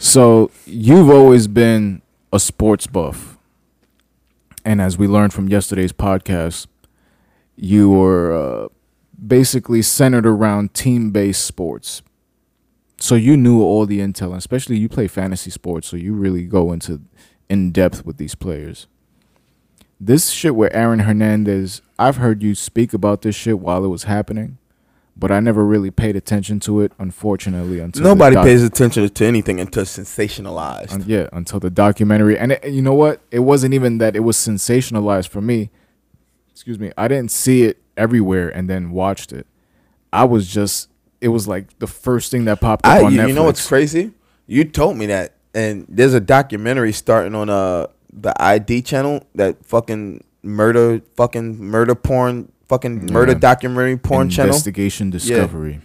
So you've always been a sports buff, and as we learned from yesterday's podcast, you were uh, basically centered around team-based sports. So you knew all the intel, and especially you play fantasy sports, so you really go into in depth with these players. This shit with Aaron Hernandez, I've heard you speak about this shit while it was happening, but I never really paid attention to it, unfortunately. Until Nobody doc- pays attention to anything until sensationalized. un- yeah, until the documentary. And it, you know what? It wasn't even that it was sensationalized for me. Excuse me. I didn't see it everywhere and then watched it. I was just. It was like the first thing that popped up I, on you, Netflix. you know what's crazy? You told me that, and there's a documentary starting on uh the ID channel that fucking murder, fucking murder porn, fucking murder Yeah. documentary porn channel. Investigation Discovery.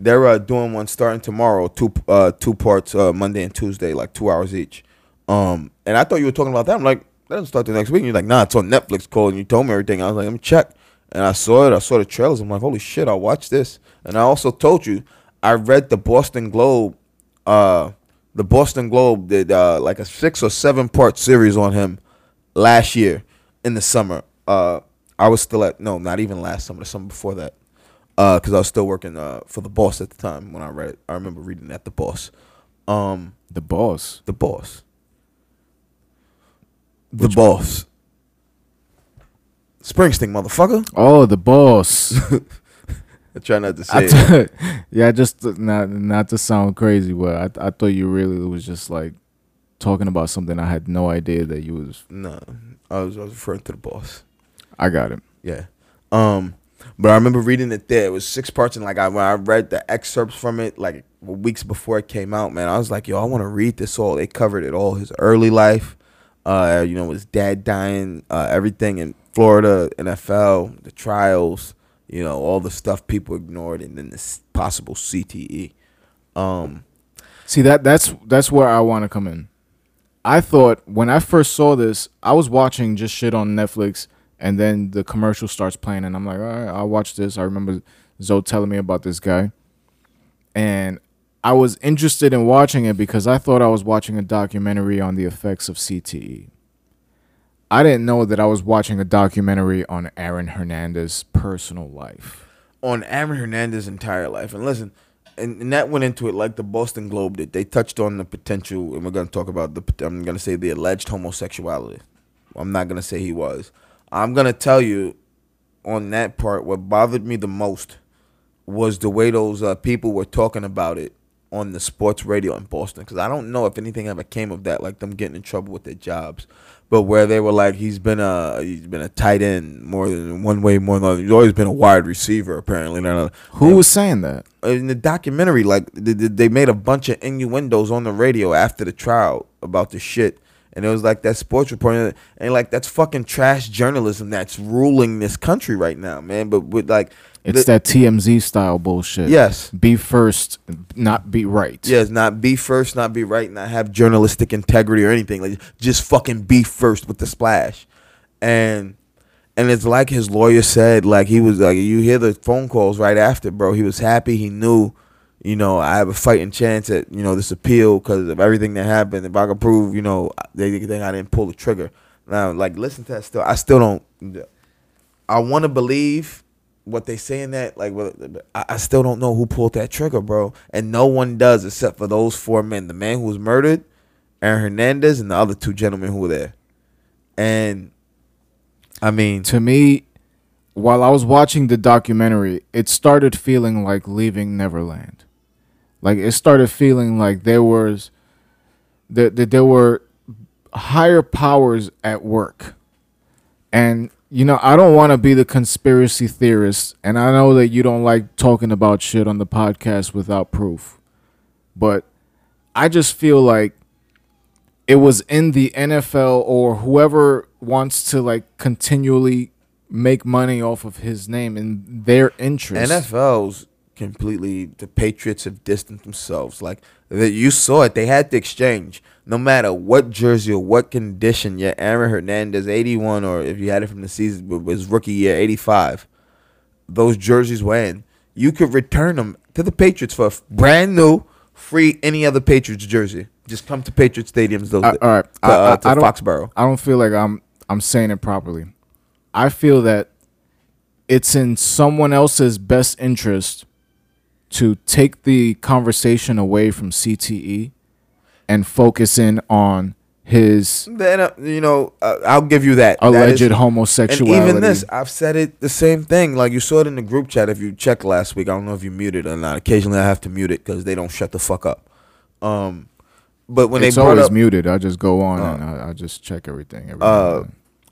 They're uh, doing one starting tomorrow, two uh two parts, uh Monday and Tuesday, like two hours each. Um, and I thought you were talking about that. I'm like, that doesn't start the next week. And you're like, nah, it's on Netflix, Cole. And you told me everything. I was like, let me check. And I saw it. I saw the trailers. I'm like, holy shit, I'll watch this. And I also told you, I read the Boston Globe. Uh, the Boston Globe did uh like a six or seven part series on him last year in the summer. Uh, I was still at no, not even last summer. The summer before that because I was still working uh, for the boss at the time when I read it. I remember reading at the boss. Um, The boss. the boss. The boss. Springsteen, motherfucker. Oh, the boss. I try not to I say it. yeah, just not not to sound crazy, but I I thought you really was just like talking about something I had no idea that you was. No, I was, I was referring to the boss. I got it. Yeah. Um, but I remember reading it there. It was six parts, and like I when I read the excerpts from it, like weeks before it came out, man, I was like, yo, I want to read this all. They covered it all. His early life, uh, you know, his dad dying, uh, everything in Florida, NFL, the trials, you know, all the stuff people ignored, and then this possible CTE. Um, See that that's that's where I want to come in. I thought when I first saw this, I was watching just shit on Netflix, and then the commercial starts playing, and I'm like, all right, I'll watch this. I remember Zoe telling me about this guy, and I was interested in watching it because I thought I was watching a documentary on the effects of CTE. I didn't know that I was watching a documentary on Aaron Hernandez's personal life. on Aaron Hernandez's entire life. And listen, and, and that went into it like the Boston Globe did. They touched on the potential, and we're going to talk about the. I'm going to say the alleged homosexuality. I'm not going to say he was. I'm going to tell you on that part what bothered me the most was the way those uh, people were talking about it on the sports radio in Boston. Because I don't know if anything ever came of that, like them getting in trouble with their jobs. But where they were like, he's been a he's been a tight end more than one way more than other. He's always been a wide receiver apparently. No. Who was saying that? in the documentary? Like they made a bunch of innuendos on the radio after the trial about the shit. And it was like that sports reporting, and like that's fucking trash journalism that's ruling this country right now, man. But with like, It's the- that TMZ style bullshit. Yes. Be first, not be right. Yes, not be first, not be right, not have journalistic integrity or anything. Like just fucking be first with the splash. And and it's like his lawyer said, like he was like you hear the phone calls right after, bro. He was happy. He knew, you know, I have a fighting chance at you know this appeal because of everything that happened. If I could prove, you know, they think I didn't pull the trigger. Now, like listen to that still. I still don't. I want to believe what they saying that like I still don't know who pulled that trigger, bro. And no one does except for those four men: the man who was murdered, Aaron Hernandez, and the other two gentlemen who were there. And I mean, To me, while I was watching the documentary, it started feeling like leaving Neverland. Like it started feeling like there was that that there were higher powers at work. And you know, I don't want to be the conspiracy theorist, and I know that you don't like talking about shit on the podcast without proof. But I just feel like it was in the NFL or whoever wants to like continually make money off of his name in their interest. NFL's completely the Patriots have distanced themselves. Like that you saw it, they had to exchange. No matter what jersey or what condition, yeah, Aaron Hernandez, eighty one, or if you had it from the season was rookie year, eighty five. Those jerseys were in. You could return them to the Patriots for a brand new free any other Patriots jersey. Just come to Patriot stadiums. Those I- all right, to, I- uh, I- to I don't- Foxborough. I don't feel like I'm I'm saying it properly. I feel that it's in someone else's best interest to take the conversation away from CTE and focus in on his Then uh, you know, uh, I'll give you that. That alleged is- homosexuality. And even this, I've said it the same thing. Like you saw it in the group chat. If you checked last week, I don't know if you muted or not. Occasionally, I have to mute it because they don't shut the fuck up. Um, but when it's they always up, muted. I just go on Uh, and I, I just check everything. every uh, now and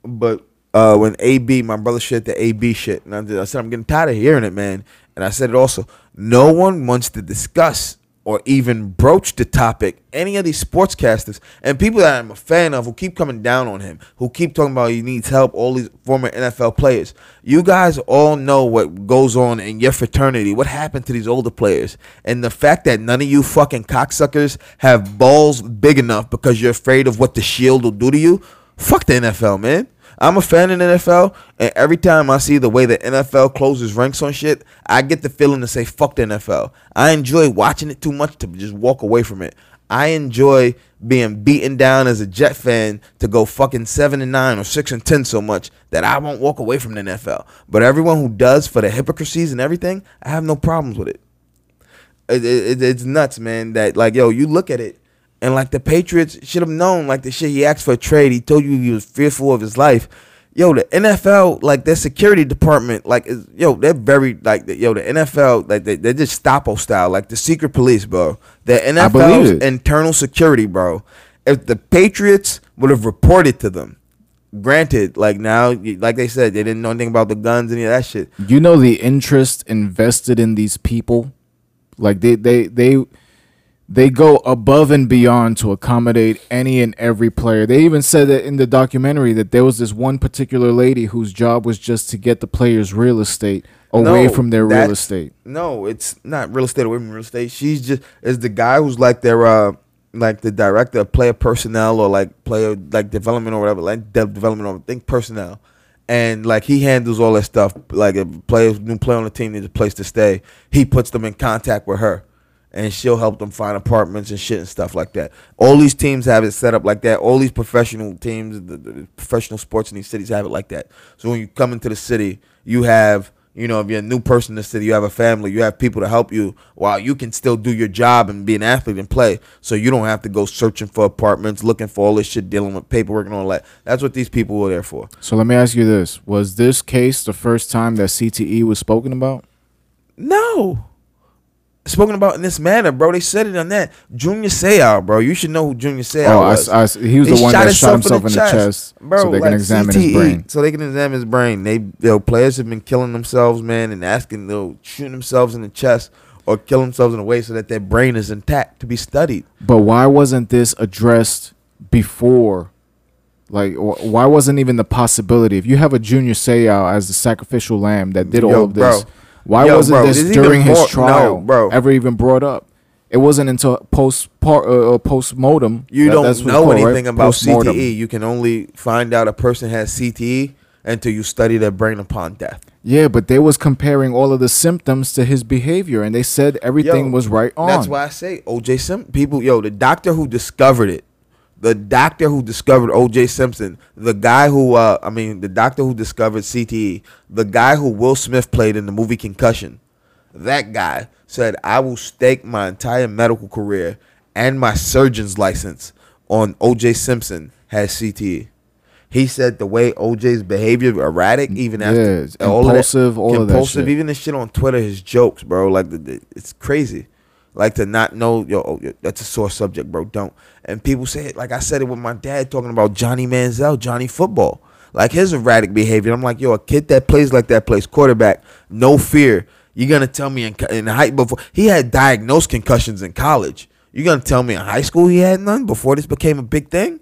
then. but uh, when AB, my brother, shit the AB shit, and I, I said I'm getting tired of hearing it, man. And I said it also. No one wants to discuss or even broach the topic. Any of these sportscasters and people that I'm a fan of who keep coming down on him, who keep talking about he needs help. All these former NFL players. You guys all know what goes on in your fraternity. What happened to these older players, and the fact that none of you fucking cocksuckers have balls big enough because you're afraid of what the shield will do to you. Fuck the NFL, man. I'm a fan of the NFL, and every time I see the way the NFL closes ranks on shit, I get the feeling to say fuck the NFL. I enjoy watching it too much to just walk away from it. I enjoy being beaten down as a Jet fan to go fucking seven and nine or six and ten so much that I won't walk away from the NFL. But everyone who does for the hypocrisies and everything, I have no problems with it it, it, it's nuts, man. That like, yo, you look at it, and like the Patriots should have known, like the shit he asked for a trade. He told you he was fearful of his life. Yo, the NFL, like their security department, like, is, yo, they're very like, yo, the NFL, like they, they're just Stapo style, like the secret police, bro. The NFL's internal security, bro. If the Patriots would have reported to them, granted, like now, like they said, they didn't know anything about the guns, any of that shit. you know the interest invested in these people like they they they they go above and beyond to accommodate any and every player they even said that in the documentary that there was this one particular lady whose job was just to get the players real estate away No, from their real estate No, it's not real estate away from real estate. She's just is the guy who's like their uh like the director of player personnel or like player like development or whatever, like dev development or think personnel. And like he handles all that stuff. Like if players new player on the team needs a place to stay, he puts them in contact with her. And she'll help them find apartments and shit and stuff like that. All these teams have it set up like that. All these professional teams, the, the professional sports in these cities have it like that. So when you come into the city, you have you know, if you're a new person in the city, you have a family, you have people to help you while you can still do your job and be an athlete and play. So you don't have to go searching for apartments, looking for all this shit, dealing with paperwork and all that. That's what these people were there for. so let me ask you this was this case the first time that cte was spoken about No. Spoken about in this manner, bro. They said it on that. Junior Seau, bro. You should know who Junior Seau oh I, was. I s- he was He the one that shot himself himself in the chest, Bro, so they can like examine his brain So they can examine his brain. They, yo, players have been killing themselves, man, and asking, you shooting themselves in the chest or kill themselves in a way so that their brain is intact to be studied. But why wasn't this addressed before? Like, wh- why wasn't even the possibility? If you have a Junior Seau as the sacrificial lamb that did all of this, bro. Why Yo, wasn't bro, this during his more- no, trial, bro. ever even brought up? It wasn't until post par, uh, uh, post mortem. You that- don't know called, right? anything about Postmortem. CTE. You can only find out a person has CTE until you study their brain upon death. Yeah, but they was comparing all of the symptoms to his behavior, and they said everything Yo, was right on. That's why I say OJ Simpson. People, yo, the doctor who discovered it, the doctor who discovered OJ Simpson, the guy who, uh, I mean, the doctor who discovered CTE, the guy who Will Smith played in the movie Concussion, that guy said, I will stake my entire medical career and my surgeon's license on OJ Simpson has CTE. He said the way OJ's behavior erratic, even after it's all of that- impulsive, all of that compulsive, shit. even the shit on Twitter, his jokes, bro. Like the, the- it's crazy. Like to not know, yo, oh, that's a sore subject, bro. Don't. And people say it like I said it with my dad talking about Johnny Manziel, Johnny Football, like his erratic behavior. I'm like, yo, a kid that plays like that plays quarterback, no fear. You're gonna tell me in, in high before he had diagnosed concussions in college. You're gonna tell me in high school he had none before this became a big thing?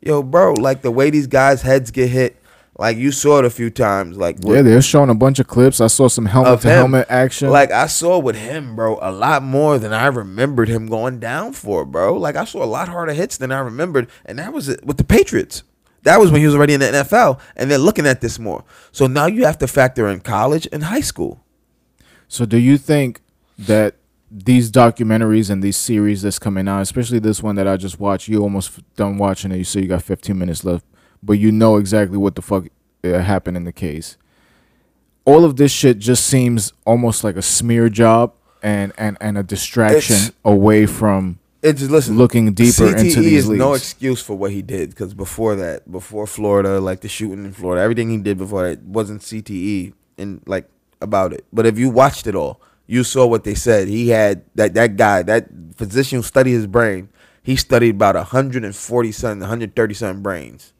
Yo, bro, like the way these guys' heads get hit, like you saw it a few times, like with- yeah, they're showing a bunch of clips. I saw some helmet to helmet action. Like I saw with him, bro, a lot more than I remembered him going down for, bro. Like I saw a lot harder hits than I remembered, and that was it with the Patriots. That was when he was already in the NFL, and they're looking at this more. So now you have to factor in college and high school. So do you think that these documentaries and these series that's coming out, especially this one that I just watched. You almost done watching it. You say you got 15 minutes left, but you know exactly what the fuck uh, happened in the case. All of this shit just seems almost like a smear job and and and a distraction It's- away from It's listen. looking deeper CTE into these is leagues. no excuse for what he did because before that, before Florida, like the shooting in Florida, everything he did before that wasn't CTE and like about it. But if you watched it all, you saw what they said. He had that that guy, that physician who studied his brain. He studied about 140 something, 130 something brains.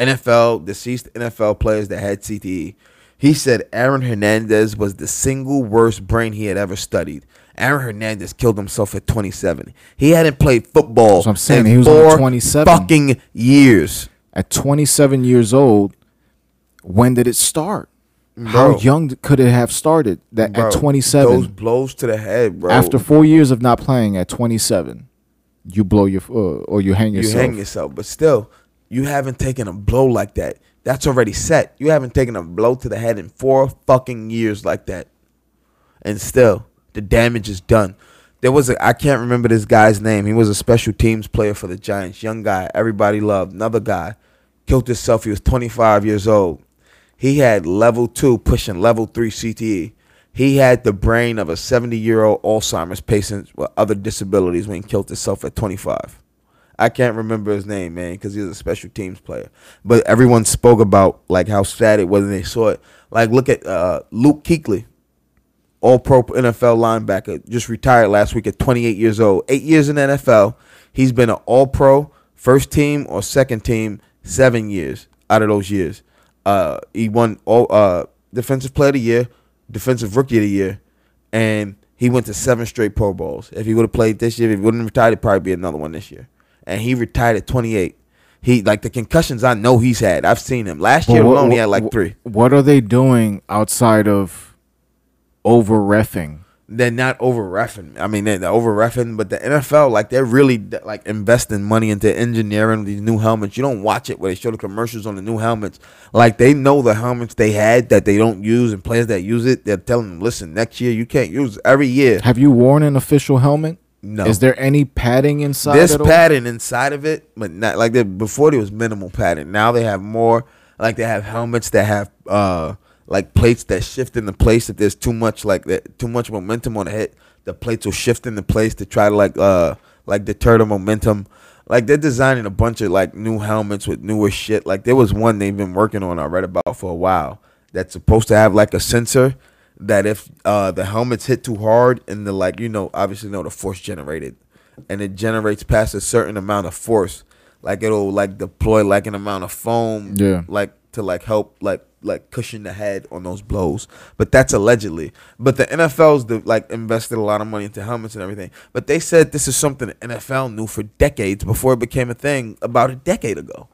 NFL deceased NFL players that had CTE. He said Aaron Hernandez was the single worst brain he had ever studied. Aaron Hernandez killed himself at 27. He hadn't played football That's what I'm saying. in He was four 27. fucking years. At 27 years old, when did it start? How young could it have started? That Bro, at 27, those blows to the head, bro. after four years of not playing, at 27, you blow your uh, or you hang yourself. you hang yourself, but still, you haven't taken a blow like that. That's already set. You haven't taken a blow to the head in four fucking years like that, and still, the damage is done. There was a I can't remember this guy's name. He was a special teams player for the Giants. Young guy, everybody loved. Another guy killed himself. He was 25 years old. He had level two, pushing level three CTE. He had the brain of a 70 year old Alzheimer's patient with other disabilities when he killed himself at 25. I can't remember his name, man, because he was a special teams player. But everyone spoke about like how sad it was when they saw it. Like, look at uh, Luke Kuechly, All Pro NFL linebacker, just retired last week at 28 years old. Eight years in the NFL. He's been an All Pro, first team or second team, seven years out of those years. Uh, he won all uh, Defensive Player of the Year, Defensive Rookie of the Year, and he went to seven straight Pro Bowls. If he would have played this year, if he wouldn't have retired, it'd probably be another one this year. And he retired at 28. He like the concussions I know he's had. I've seen him. Last year what- alone, he had like three. What are they doing outside of over refing? They're not over refing. I mean, they're, they're over refing, but the NFL, like, they're really like investing money into engineering these new helmets. You don't watch it where they show the commercials on the new helmets. Like, they know the helmets they had that they don't use, and players that use it, they're telling them, listen, next year you can't use it. every year. Have you worn an official helmet? No. Is there any padding inside? There's padding inside of it, but not like that. Before there was minimal padding. Now they have more. Like they have helmets that have uh like plates that shift in the place if there's too much like that too much momentum on the head. The plates will shift in the place to try to like uh like deter the momentum. Like they're designing a bunch of like new helmets with newer shit. Like there was one they've been working on I read about for a while that's supposed to have like a sensor that if uh the helmets hit too hard and the like you know obviously know the force generated and it generates past a certain amount of force like it'll like deploy like an amount of foam Yeah. like to like help like like cushion the head on those blows but that's allegedly but the nfl's the, like invested a lot of money into helmets and everything but they said this is something the nfl knew for decades before it became a thing about a decade ago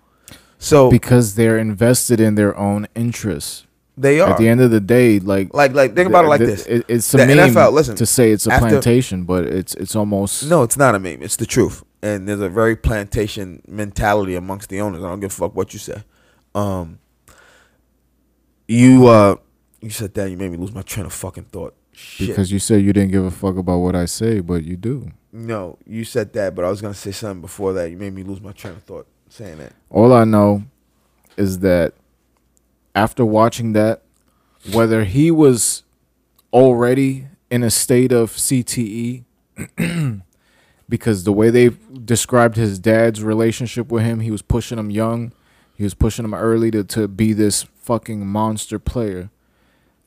so because they're invested in their own interests. They are At the end of the day, like like like think about it like this it- it's a The meme NFL listen, to say it's a after- plantation, but it's it's almost No, it's not a meme. It's the truth. And there's a very plantation mentality amongst the owners. I don't give a fuck what you say. Um, you uh, you said that you made me lose my train of fucking thought. Shit. because you said you didn't give a fuck about what I say, but you do. no, you said that, but I was gonna say something before that. You made me lose my train of thought saying that. All I know is that after watching that, whether he was already in a state of CTE, because the way they described his dad's relationship with him, he was pushing him young, he was pushing him early to, to be this fucking monster player.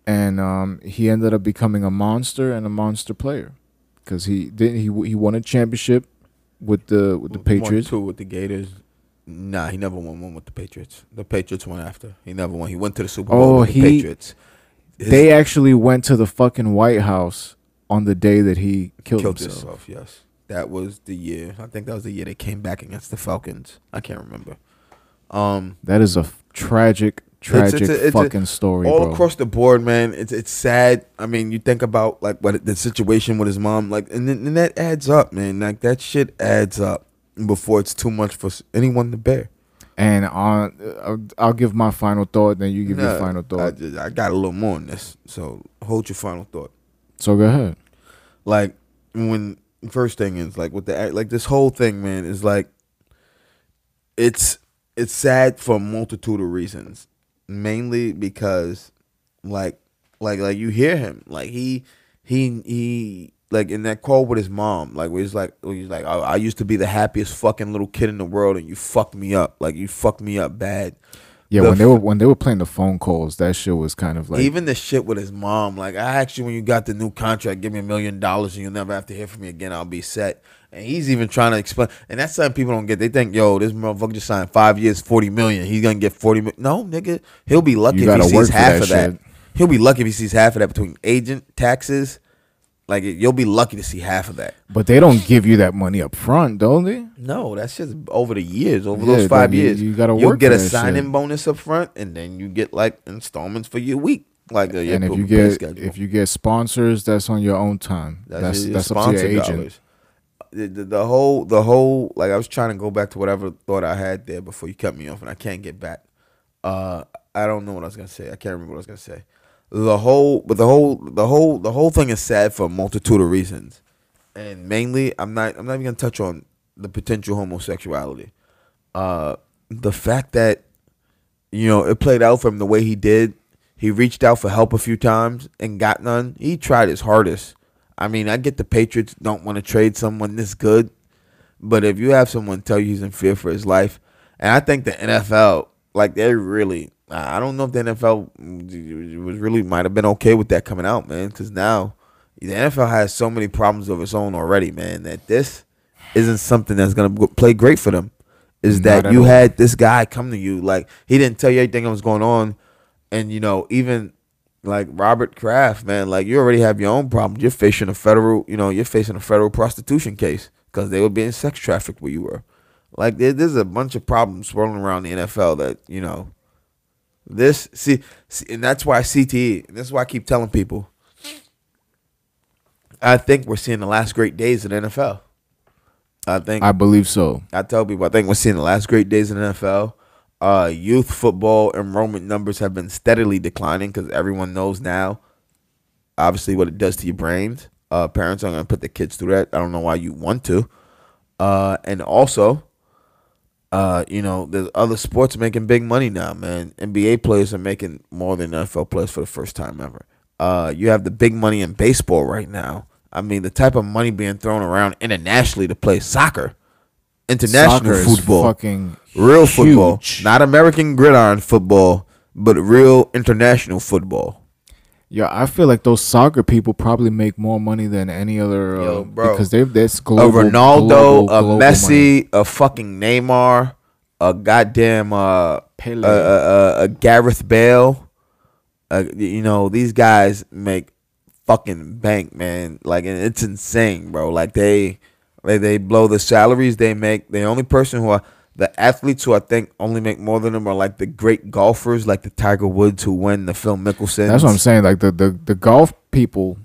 And um, he ended up becoming a monster and a monster player because he did he he won a championship with the with the Patriots. two with the Gators. Nah, he never won one with the Patriots. The Patriots won after. He never won. He went to the Super Bowl Oh, with the he- Patriots. His- They actually went to the fucking White House on the day that he killed, killed himself. himself. Yes, that was the year. I think that was the year they came back against the Falcons. I can't remember. Um, That is a f- tragic, tragic it's a- it's a- fucking story, all bro. across the board, man. It's it's sad. I mean, you think about like what the situation with his mom, like, and then and that adds up, man. Like that shit adds up before it's too much for anyone to bear. and on, I'll, I'll give my final thought, then you give Nah, your final I, thought. just, I got a little more on this, so hold your final thought. so go ahead. Like when first thing is like with the act- like this whole thing, man, is like it's it's sad for a multitude of reasons. Mainly because like like like you hear him like he he he like in that call with his mom like where he's like where he's like I, I used to be the happiest fucking little kid in the world and you fucked me up. Like you fucked me up bad. Yeah, The when they were when they were playing the phone calls, that shit was kind of like even the shit with his mom like I asked you when you got the new contract give me a million dollars and you'll never have to hear from me again I'll be set. And he's even trying to explain and that's something people don't get. They think yo this motherfucker just signed five years 40 million. He's gonna get forty. 40 million no nigga. He'll be lucky if he sees half that of that. he'll be lucky if he sees half of that between agent taxes like you'll be lucky to see half of that But they don't give you that money up front, don't they? no that's just over the years over Yeah, those five you- years you gotta work. you'll get a signing shit. bonus up front and then you get like installments for your week like uh, your and if you get schedule. if you get sponsors, that's on your own time. That's your- that's, your up to your sponsor agent. The, the, the whole the whole like I was trying to go back to whatever thought I had there before you cut me off and I can't get back. Uh, I don't know what I was gonna say. I can't remember what I was gonna say. The whole but the whole the whole the whole thing is sad for a multitude of reasons, and mainly I'm not I'm not even gonna touch on the potential homosexuality. Uh, the fact that you know it played out for him the way he did. He reached out for help a few times and got none. He tried his hardest. I mean, I get the Patriots don't want to trade someone this good, but if you have someone tell you he's in fear for his life, and I think the NFL, like they really, I don't know if the NFL was really might have been okay with that coming out, man, because now the NFL has so many problems of its own already, man, that this isn't something that's gonna play great for them. Is Not that you all. had this guy come to you like he didn't tell you anything that was going on, and you know even like Robert Kraft, man, like you already have your own problems. You're facing a federal, you know, you're facing a federal prostitution case because they were being sex trafficked where you were. Like there, there's a bunch of problems swirling around the NFL that you know. This see, see and that's why CTE. And is why I keep telling people. I think we're seeing the last great days of the NFL. I think I believe so. I tell people I think we're seeing the last great days in the NFL. Uh, youth football enrollment numbers have been steadily declining because everyone knows now, obviously, what it does to your brains. Uh, parents aren't going to put their kids through that. I don't know why you want to. Uh, and also, uh, you know, there's other sports making big money now, man. NBA players are making more than NFL players for the first time ever. Uh, you have the big money in baseball right now. I mean, the type of money being thrown around internationally to play soccer, international Soccer football, fucking real football, not American gridiron football, but real international football. Yeah, I feel like those soccer people probably make more money than any other uh, Yo, bro. because they've that's global. a Ronaldo, global, a global money. Messi, a fucking Neymar, a goddamn uh, Pele. a, a, a, a Gareth Bale. Uh, you know these guys make fucking bank, man. Like and it's insane, bro. Like they, they they blow the salaries they make. The only person who are the athletes who I think only make more than them are like the great golfers, like the Tiger Woods who win the Phil Mickelson. That's what I'm saying. Like the, the, the golf people,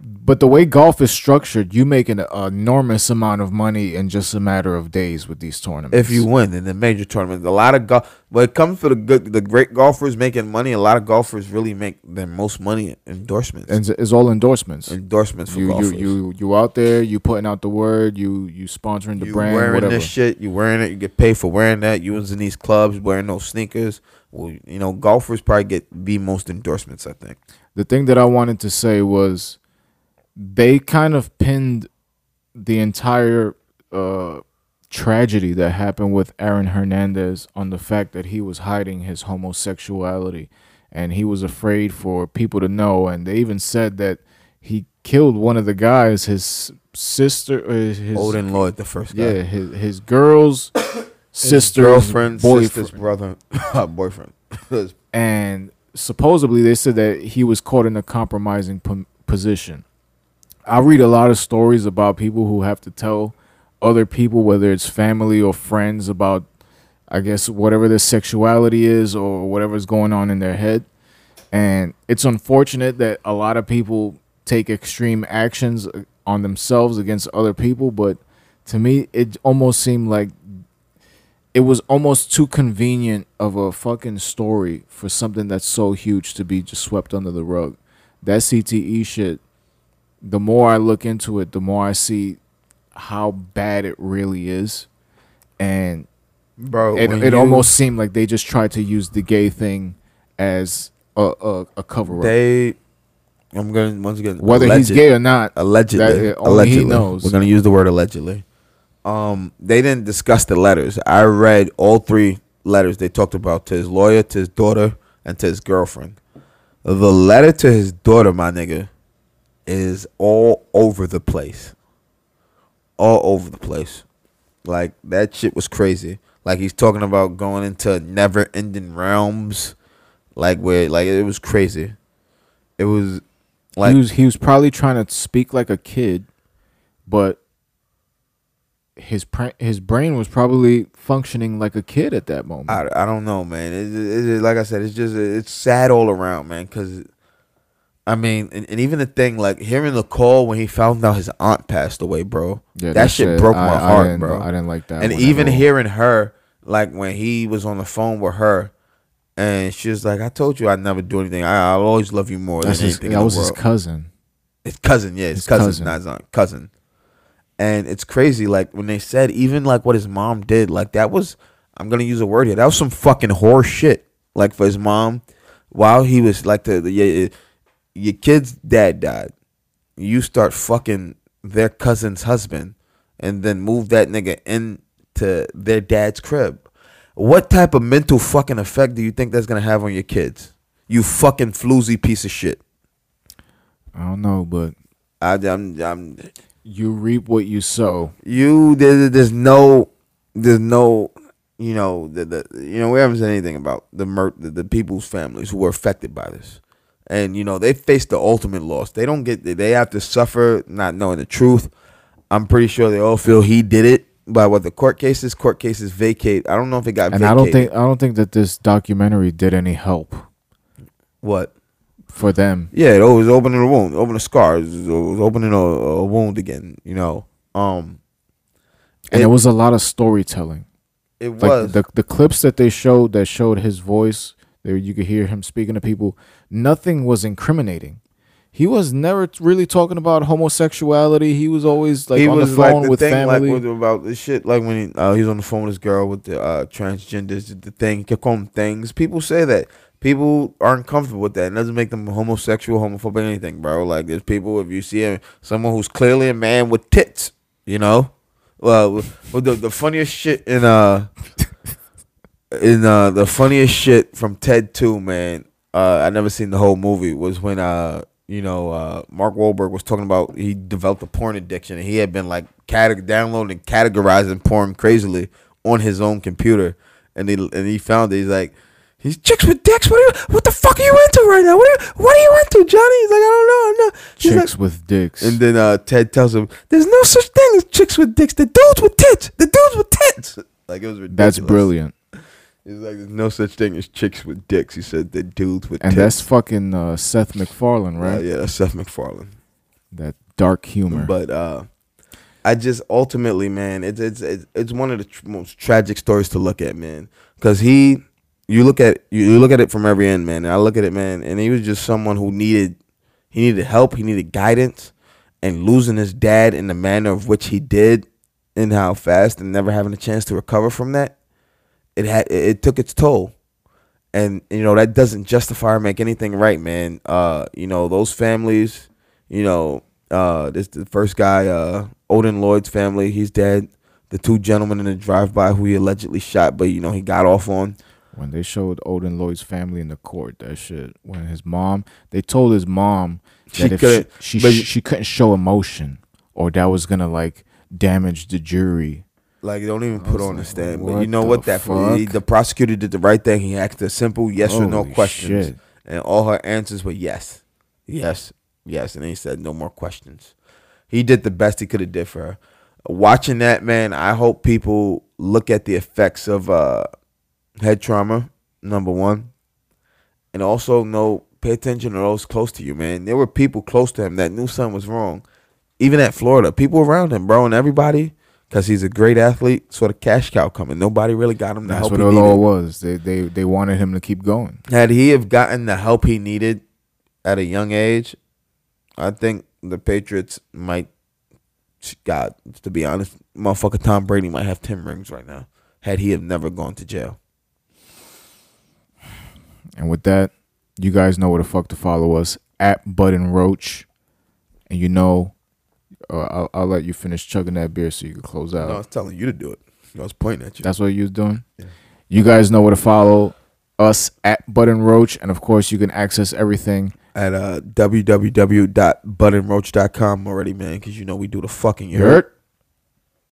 but the way golf is structured, you make an enormous amount of money in just a matter of days with these tournaments. if you win in the major tournaments. A lot of golf when it comes to the good the great golfers making money, a lot of golfers really make their most money in endorsements. and it's all endorsements. endorsements for You, golfers. you you you out there, you putting out the word, you you sponsoring the you brand, wearing whatever. this shit, you wearing it, you get paid for wearing that. You was in these clubs wearing those sneakers. Well, you know, golfers probably get the most endorsements. I think. the thing that I wanted to say was they kind of pinned the entire uh, tragedy that happened with Aaron Hernandez on the fact that he was hiding his homosexuality and he was afraid for people to know. And they even said that he killed one of the guys, his sister, uh, his Odin Lloyd, the first guy. yeah, his his girl's His sister's girlfriend, boyfriend. sister's brother, boyfriend. and supposedly they said that he was caught in a compromising p- position. I read a lot of stories about people who have to tell other people, whether it's family or friends, about I guess whatever their sexuality is or whatever's going on in their head. And it's unfortunate that a lot of people take extreme actions uh, on themselves against other people, but to me, it almost seemed like it was almost too convenient of a fucking story for something that's so huge to be just swept under the rug. That CTE shit, the more I look into it, the more I see how bad it really is, and bro. it, it you- almost seemed like they just tried to use the gay thing as a a, a cover up. they. I'm gonna once again Whether he's gay or not, allegedly, That- only he knows. We're gonna use the word allegedly. Um, they didn't discuss the letters. I read all three letters they talked about to his lawyer, to his daughter, and to his girlfriend. The letter to his daughter, my nigga, is all over the place. All over the place. Like that shit was crazy. Like he's talking about going into never ending realms. Like where like it was crazy. It was like he was he was probably trying to speak like a kid, but his pr- his brain was probably functioning like a kid at that moment. I, I don't know, man. It, it, it- like I said, it's just it's sad all around, man. Cause I mean, and, and even the thing like hearing the call when he found out his aunt passed away, bro. Yeah, that, shit broke I- my I heart, bro. I didn't like that. and even hearing her, like when he was on the phone with her, and she was like, "I told you I'd never do anything. I, I'll always love you more That's than his, anything that in was the his cousin. His cousin, yeah, his, His cousin, cousin. not his aunt, cousin. And it's crazy, like when they said even like what his mom did, like that was I'm gonna use a word here. That was some fucking horse shit. Like for his mom, while he was like the, the your, your kid's dad died, you start fucking their cousin's husband, and then move that nigga into their dad's crib. What type of mental fucking effect do you think that's gonna have on your kids? You fucking floozy piece of shit. I don't know, but I, I'm, I'm, you reap what you sow. you there, there's no there's no you know the, the you know we haven't said anything about the, mur- the the people's families who were affected by this and you know they face the ultimate loss. They don't get they have to suffer not knowing the truth. I'm pretty sure they all feel he did it by what the court cases court cases vacate. I don't know if it got And vacated I don't think I don't think that this documentary did any help. What? For them. yeah it was opening a wound opening a scar. It was, opening a, a wound again you know. Um And It- there was a lot of storytelling. it Like was. the the clips that they showed that showed his voice, there you could hear him speaking to people. Nothing was incriminating. He was never really talking about homosexuality. He was always like he on was the phone like with the thing family. like with, about the shit like when he, uh, he was on the phone with his girl with the uh, transgenders the thing he kept calling them things people say that people aren't comfortable with that it doesn't make them homosexual homophobic anything bro like there's people if you see someone who's clearly a man with tits you know well with the, the funniest shit in uh in uh the funniest shit from Ted 2 man uh I never seen the whole movie was when uh you know uh Mark Wahlberg was talking about he developed a porn addiction and he had been like categ- downloading and categorizing porn crazily on his own computer and he and he found it he's like He's chicks with dicks. What are you, what the fuck are you into right now? What are you, what are you into, Johnny? He's like, I don't know. I'm not. He's like- Chicks with dicks. and then uh, Ted tells him, "There's no such thing as chicks with dicks. The dudes with tits. The dudes with tits." Like it was ridiculous. that's brilliant. He's like, "There's no such thing as chicks with dicks." He said, that dudes with And tits." that's fucking uh, Seth MacFarlane, Uh, right? yeah, that's Seth MacFarlane. That dark humor. But uh, I just ultimately, man, it's it's it's, it's one of the tr- most tragic stories to look at, man. Because he, you look at you, you look at it from every end, man. And I look at it, man, and he was just someone who needed he needed help, he needed guidance, and losing his dad in the manner of which he did, and how fast, and never having a chance to recover from that, it had it, took its toll. And you know that doesn't justify or make anything right, man. Uh, you know those families, you know, uh, this the first guy, uh, Odin Lloyd's family, he's dead. The two gentlemen in the drive-by who he allegedly shot, but you know he got off on. when they showed Odin Lloyd's family in the court, that shit. When his mom, they told his mom She that if couldn't- she, she, she couldn't show emotion, or that was gonna like damage the jury. Like don't even put on the stand. But you know what? That he, the prosecutor did the right thing. He asked a simple yes or no Holy questions, shit. and all her answers were yes, yes, yes. And he said no more questions. He did the best he could have did for her. Watching that man, I hope people look at the effects of uh, head trauma. Number one, and also know pay attention to those close to you, man. There were people close to him that knew something was wrong. Even at Florida, people around him, bro, and everybody, because he's a great athlete, Sort of cash cow coming. Nobody really got him the That's help That's what it all was. They they they wanted him to keep going. Had he have gotten the help he needed at a young age, I think the Patriots might. God, to be honest, motherfucker Tom Brady might have ten rings right now had he have never gone to jail. And with that, you guys know where the fuck to follow us at Button Roach, and you know, uh, I'll, I'll let you finish chugging that beer so you can close out. No, I was telling you to do it. I was pointing at you. That's what you was doing. You guys know where to follow us at Button Roach, and of course, you can access everything. at uh, www.buttonroach.com already, man, because you know we do the fucking. You You heard? heard?